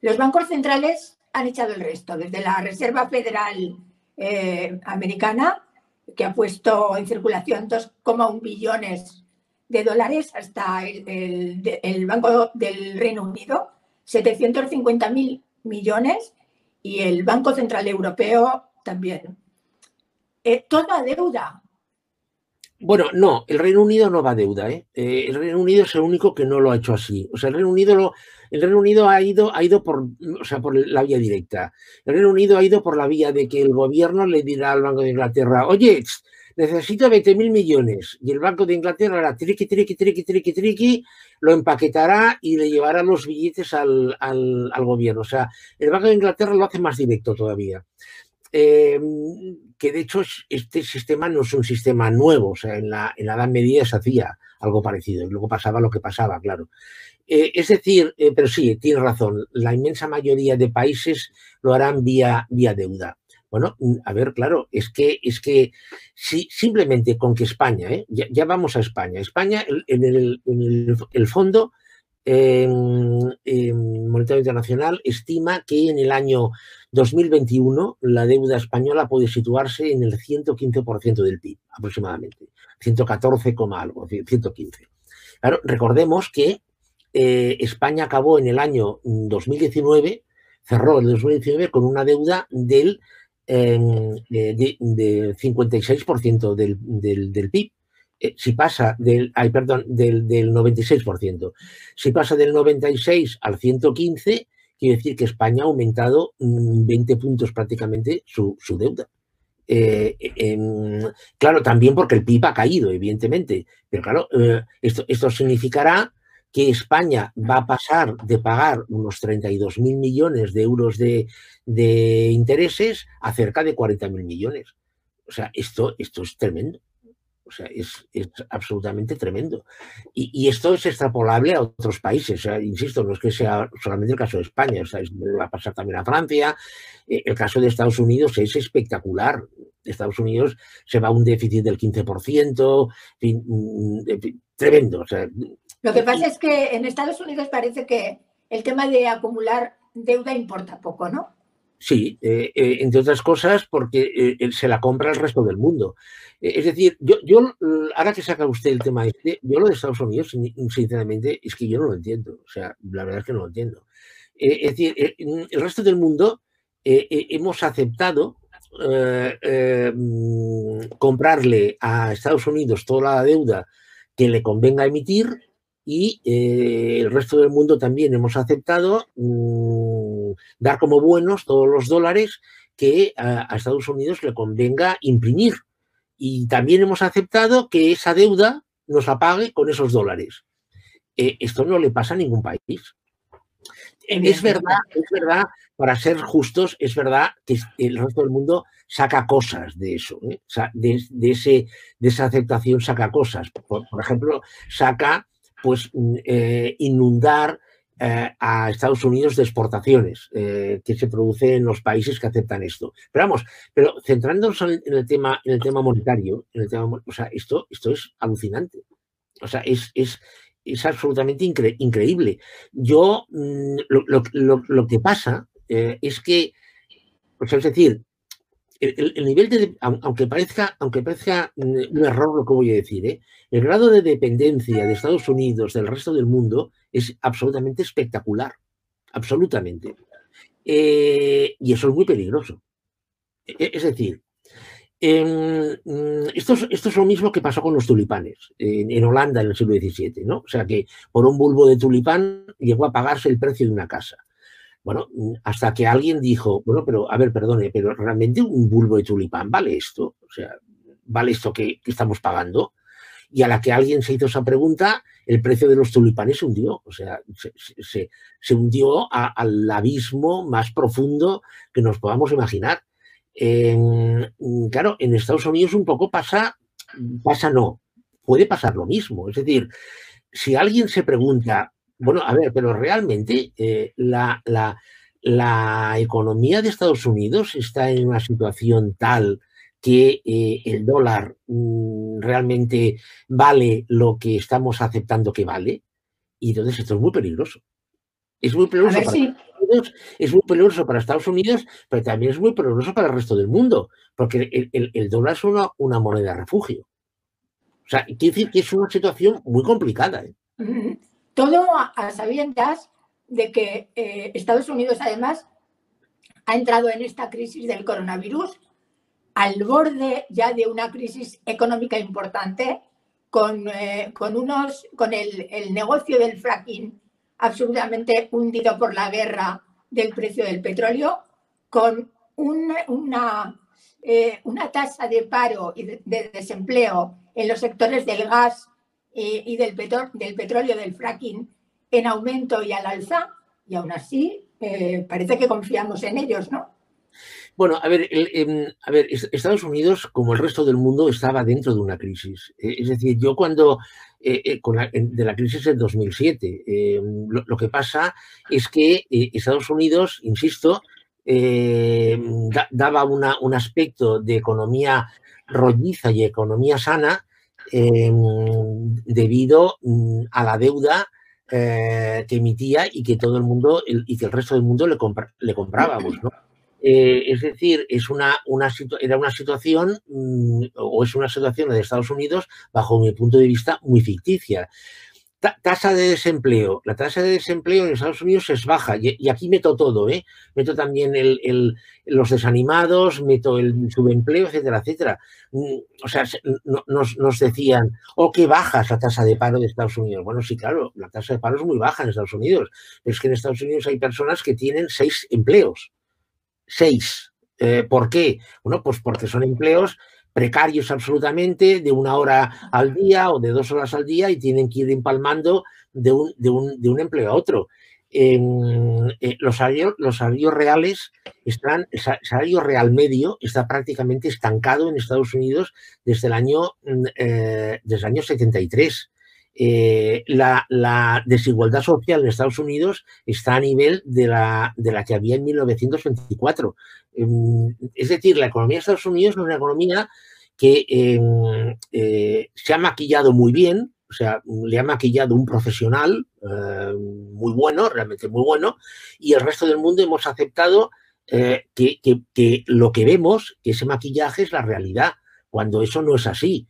Los bancos centrales han echado el resto, desde la Reserva Federal eh, Americana, que ha puesto en circulación 2,1 billones de dólares, hasta el, Banco del Reino Unido, 750 mil millones, y el Banco Central Europeo también. Eh, toda deuda. Bueno, no, el Reino Unido no va a deuda. ¿eh? ¿eh? el Reino Unido es el único que no lo ha hecho así. O sea, el Reino Unido, lo, el Reino Unido ha, ido, ha ido por, o sea, por la vía directa. El Reino Unido ha ido por la vía de que el gobierno le dirá al Banco de Inglaterra, oye, necesito 20 mil millones. Y el Banco de Inglaterra hará triqui, triqui, triqui, triqui, triqui, lo empaquetará y le llevará los billetes al, al, al gobierno. O sea, el Banco de Inglaterra lo hace más directo todavía. Eh, que de hecho este sistema no es un sistema nuevo, o sea, en la, en la Edad Media se hacía algo parecido y luego pasaba lo que pasaba, claro. Eh, es decir, eh, pero sí, tiene razón, la inmensa mayoría de países lo harán vía, vía deuda. Bueno, a ver, claro, es que, es que si, simplemente con que España, ya, vamos a España, España en el, en el fondo Monetario Internacional estima que en el año 2021 la deuda española puede situarse en el 115% del PIB aproximadamente, 114, algo, 115. Claro, recordemos que eh, España acabó en el año 2019, cerró el 2019 con una deuda del, em, de, 56% del, del, del PIB. Eh, si pasa del, ay, perdón, del, del 96%, si pasa del 96 al 115, quiere decir que España ha aumentado 20 mm, puntos prácticamente su, deuda. Eh, claro, también porque el PIB ha caído, evidentemente, pero claro, eh, esto, significará que España va a pasar de pagar unos 32 mil millones de euros de, intereses a cerca de 40 mil millones. O sea, esto es tremendo. O sea, es, absolutamente tremendo. Y, esto es extrapolable a otros países. insisto, no es que sea solamente el caso de España, o sea, va a pasar también a Francia. Eh, el caso de Estados Unidos es espectacular. Estados Unidos se va a un déficit del 15%, mm, tremendo. Lo que pasa es que en Estados Unidos parece que el tema de acumular deuda importa poco, ¿no? Sí, eh, eh, entre otras cosas porque se la compra el resto del mundo. Es decir, yo, yo, ahora que saca usted el tema este, yo lo de Estados Unidos, sinceramente, es que yo no lo entiendo. O sea, la verdad es que no lo entiendo. Eh, es decir, eh, el resto del mundo eh, hemos aceptado mm, comprarle a Estados Unidos toda la deuda que le convenga emitir y el resto del mundo también hemos aceptado mm, dar como buenos todos los dólares que a Estados Unidos le convenga imprimir y también hemos aceptado que esa deuda nos la pague con esos dólares. Eh, esto no le pasa a ningún país. Es verdad, es verdad, para ser justos, es verdad que el resto del mundo saca cosas de eso, ¿eh? de, ese, de esa aceptación saca cosas. Por, ejemplo, saca pues mm, eh, inundar eh, a Estados Unidos de exportaciones eh, que se producen en los países que aceptan esto. Pero vamos, pero centrándonos en el tema, en el tema monetario, en el tema, o sea, esto, esto es alucinante. O sea, es, es, es absolutamente increíble. Yo, mm, lo, que pasa eh, es que, sea, es decir, el, nivel de, aunque parezca, aunque parezca un error lo que voy a decir, ¿eh? el grado de dependencia de Estados Unidos del resto del mundo es absolutamente espectacular, absolutamente. Eh, y eso es muy peligroso. E, e, es decir, mm, esto, es, esto, es, lo mismo que pasó con los tulipanes en, en, Holanda en el siglo XVII, ¿no? O sea que por un bulbo de tulipán llegó a pagarse el precio de una casa. Bueno, hasta que alguien dijo, bueno, pero a ver, perdone, pero realmente un bulbo de tulipán vale esto, o sea, vale esto que, estamos pagando. Y a la que alguien se hizo esa pregunta, el precio de los tulipanes se hundió, o sea, se, hundió al abismo más profundo que nos podamos imaginar. claro, en Estados Unidos un poco pasa, pasa no, puede pasar lo mismo. Es decir, si alguien se pregunta, bueno, a ver, pero realmente eh, la, economía de Estados Unidos está en una situación tal que eh, el dólar mm, realmente vale lo que estamos aceptando que vale. Y entonces esto es muy peligroso. Es muy peligroso. A ver, si, Unidos es muy peligroso para Estados Unidos, pero también es muy peligroso para el resto del mundo, porque el, dólar es una, una, moneda de refugio. O sea, quiere decir que es una situación muy complicada. ¿eh? Todo a sabiendas de que eh, Estados Unidos además ha entrado en esta crisis del coronavirus al borde ya de una crisis económica importante, con, eh, con, unos, con el, negocio del fracking absolutamente hundido por la guerra del precio del petróleo, con una, eh, una tasa de paro y de, desempleo en los sectores del gas y del, del petróleo del fracking en aumento y al alza, y aún así eh, parece que confiamos en ellos, ¿no? Bueno, a ver, em, a ver, Estados Unidos, como el resto del mundo, estaba dentro de una crisis. Eh, es decir, yo cuando, eh, con de la crisis del 2007, em, lo, que pasa es que Estados Unidos, insisto, daba una, un aspecto de economía rolliza y economía sana debido mm, a la deuda eh, que emitía y que todo el mundo y que el resto del mundo le, le comprábamos, ¿no? Eh, es decir, es una, una era una situación mm, o es una situación de Estados Unidos, bajo mi punto de vista, muy ficticia tasa de desempleo. La tasa de desempleo en Estados Unidos es baja y, aquí meto todo, ¿eh? Meto también el, los desanimados, meto el subempleo, etcétera, etcétera. Mm, o sea, nos, nos decían, oh, qué baja esa tasa de paro de Estados Unidos. Bueno, sí, claro, la tasa de paro es muy baja en Estados Unidos. Pero es que en Estados Unidos hay personas que tienen seis empleos. Seis. Eh, ¿Por qué? Bueno, pues porque son empleos precarios absolutamente, de una hora al día o de dos horas al día y tienen que ir empalmando de un, de un, de un empleo a otro. Eh, los, salarios, los, salarios, reales están, el salario real medio está prácticamente estancado en Estados Unidos desde el año, mm, eh, desde el año 73. Eh, la, desigualdad social en Estados Unidos está a nivel de la, de la que había en 1924. Em, es decir, la economía de Estados Unidos es una economía que em, eh, se ha maquillado muy bien, o sea, le ha maquillado un profesional eh, muy bueno, realmente muy bueno, y el resto del mundo hemos aceptado que, que lo que vemos, que ese maquillaje es la realidad, cuando eso no es así.